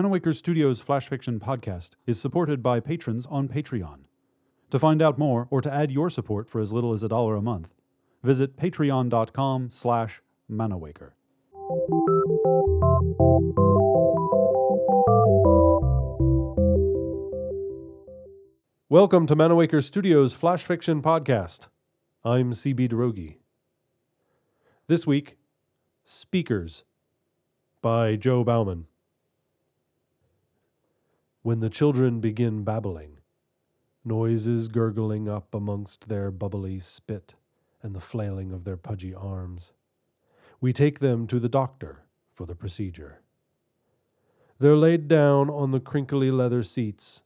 Manawaker Studios Flash Fiction podcast is supported by patrons on Patreon. To find out more or to add your support for as little as a dollar a month, visit patreon.com slash manawaker. Welcome to Manawaker Studios Flash Fiction Podcast. I'm CB Droege. This week, Speakers by Joe Bauman. When the children begin babbling, noises gurgling up amongst their bubbly spit and the flailing of their pudgy arms, we take them to the doctor for the procedure. They're laid down on the crinkly leather seats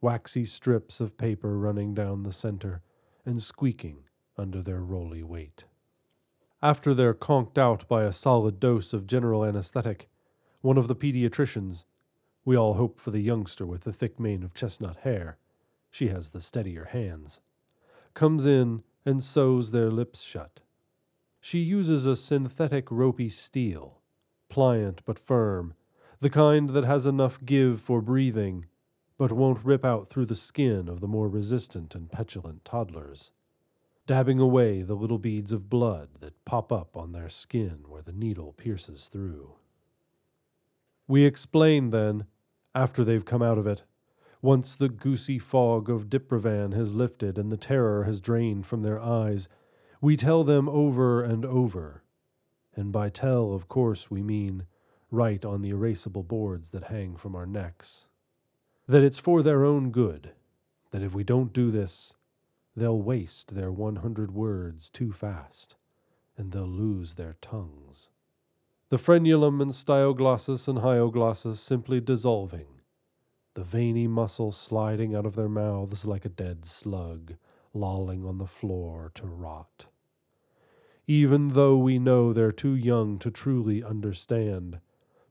waxy strips of paper running down the center and squeaking under their roly weight. After they're conked out by a solid dose of general anesthetic, one of the pediatricians, we all hope for the youngster with the thick mane of chestnut hair, she has the steadier hands, comes in and sews their lips shut. She uses a synthetic ropey steel, pliant but firm, the kind that has enough give for breathing but won't rip out through the skin of the more resistant and petulant toddlers, dabbing away the little beads of blood that pop up on their skin where the needle pierces through. We explain then, after they've come out of it, once the goosey fog of Diprivan has lifted and the terror has drained from their eyes, we tell them over and over. And by tell, of course, we mean write on the erasable boards that hang from our necks that it's for their own good, that if we don't do this, they'll waste their 100 words too fast, and they'll lose their tongues. The frenulum and styloglossus and hyoglossus simply dissolving, the veiny muscle sliding out of their mouths like a dead slug, lolling on the floor to rot. Even though we know they're too young to truly understand,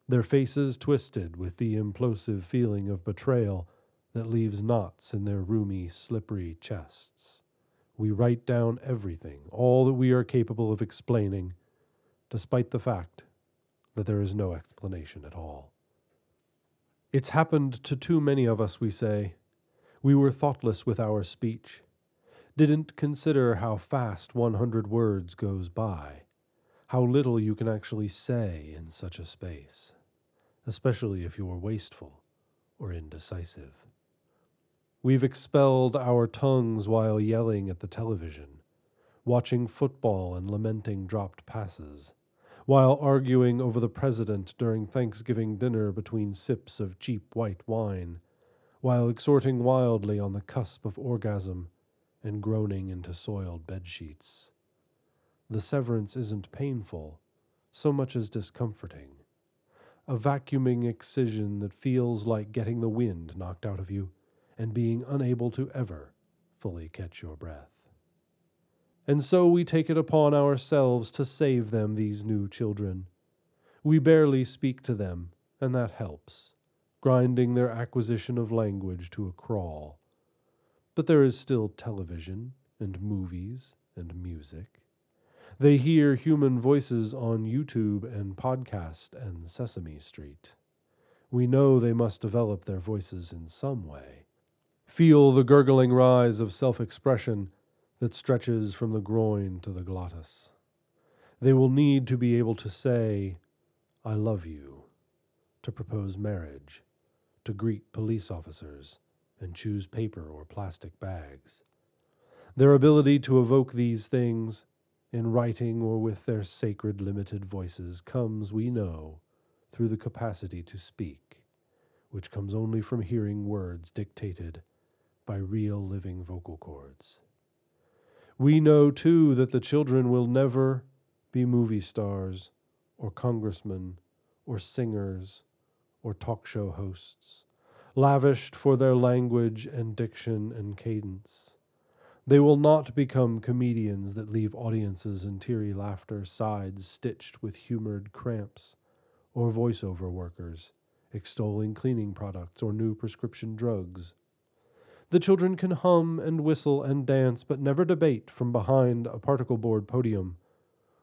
their faces twisted with the implosive feeling of betrayal that leaves knots in their roomy, slippery chests. We write down everything, all that we are capable of explaining, despite the fact that there is no explanation at all. It's happened to too many of us, we say. We were thoughtless with our speech, didn't consider how fast 100 words goes by, how little you can actually say in such a space especially if you are wasteful or indecisive. We've expelled our tongues while yelling at the television, watching football and lamenting dropped passes, while arguing over the president during Thanksgiving dinner between sips of cheap white wine, while exhorting wildly on the cusp of orgasm and groaning into soiled bed sheets. The severance isn't painful so much as discomforting a vacuuming excision that feels like getting the wind knocked out of you and being unable to ever fully catch your breath. And so we take it upon ourselves to save them, these new children. We barely speak to them, and that helps, grinding their acquisition of language to a crawl. But there is still television, and movies, and music. They hear human voices on YouTube and podcast and Sesame Street. We know they must develop their voices in some way. Feel the gurgling rise of self expression that stretches from the groin to the glottis. They will need to be able to say, I love you, to propose marriage, to greet police officers, and choose paper or plastic bags. Their ability to evoke these things in writing or with their sacred limited voices comes, we know, through the capacity to speak, which comes only from hearing words dictated by real living vocal cords. We know, too, that the children will never be movie stars or congressmen or singers or talk show hosts, lavished for their language and diction and cadence. They will not become comedians that leave audiences in teary laughter, sides stitched with humored cramps, or voiceover workers extolling cleaning products or new prescription drugs. The children can hum and whistle and dance, but never debate from behind a particle board podium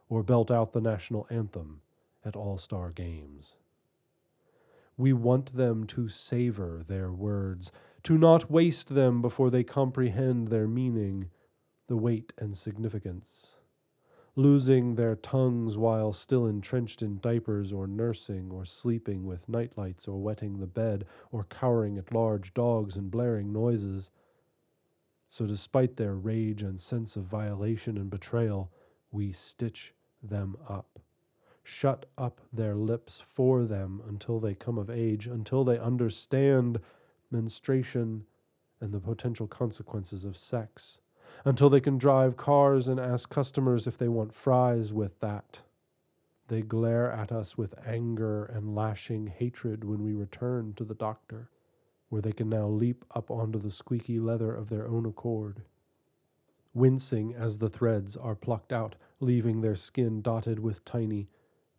or belt out the national anthem at all star games. We want them to savor their words, to not waste them before they comprehend their meaning, the weight and significance. Losing their tongues while still entrenched in diapers or nursing or sleeping with nightlights or wetting the bed or cowering at large dogs and blaring noises. So, despite their rage and sense of violation and betrayal, we stitch them up shut up their lips for them until they come of age, until they understand menstruation and the potential consequences of sex, until they can drive cars and ask customers if they want fries with that. They glare at us with anger and lashing hatred when we return to the doctor, where they can now leap up onto the squeaky leather of their own accord. Wincing as the threads are plucked out, leaving their skin dotted with tiny,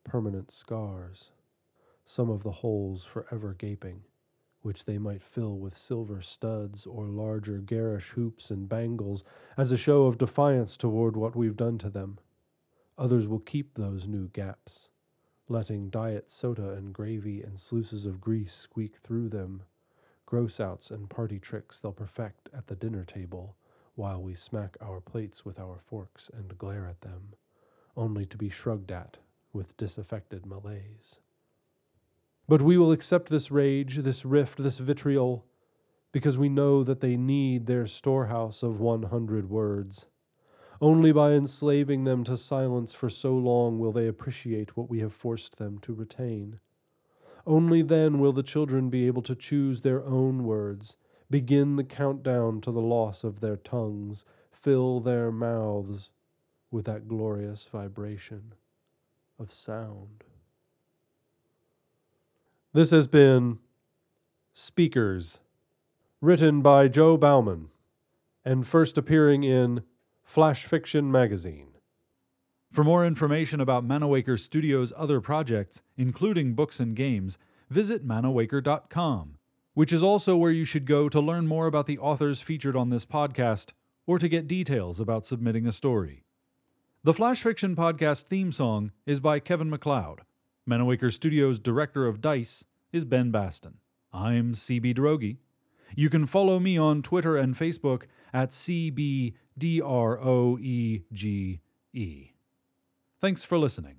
permanent scars, some of the holes forever gaping, which they might fill with silver studs or larger garish hoops and bangles as a show of defiance toward what we've done to them. Others will keep those new gaps, letting diet soda and gravy and sluices of grease squeak through them, gross outs and party tricks they'll perfect at the dinner table while we smack our plates with our forks and glare at them, only to be shrugged at with disaffected malaise. But we will accept this rage, this rift, this vitriol, because we know that they need their storehouse of one hundred words. Only by enslaving them to silence for so long will they appreciate what we have forced them to retain. Only then will the children be able to choose their own words, begin the countdown to the loss of their tongues, fill their mouths with that glorious vibration of sound. This has been Speakers, written by Joe Bauman, and first appearing in Flash Fiction magazine. For more information about Manawaker Studios' other projects, including books and games, visit manawaker.com, which is also where you should go to learn more about the authors featured on this podcast or to get details about submitting a story. The Flash Fiction Podcast theme song is by Kevin MacLeod. Manawaker Studios' director of DICE is Ben Baston. I'm CB Droege. You can follow me on Twitter and Facebook at CBDROEGE. Thanks for listening.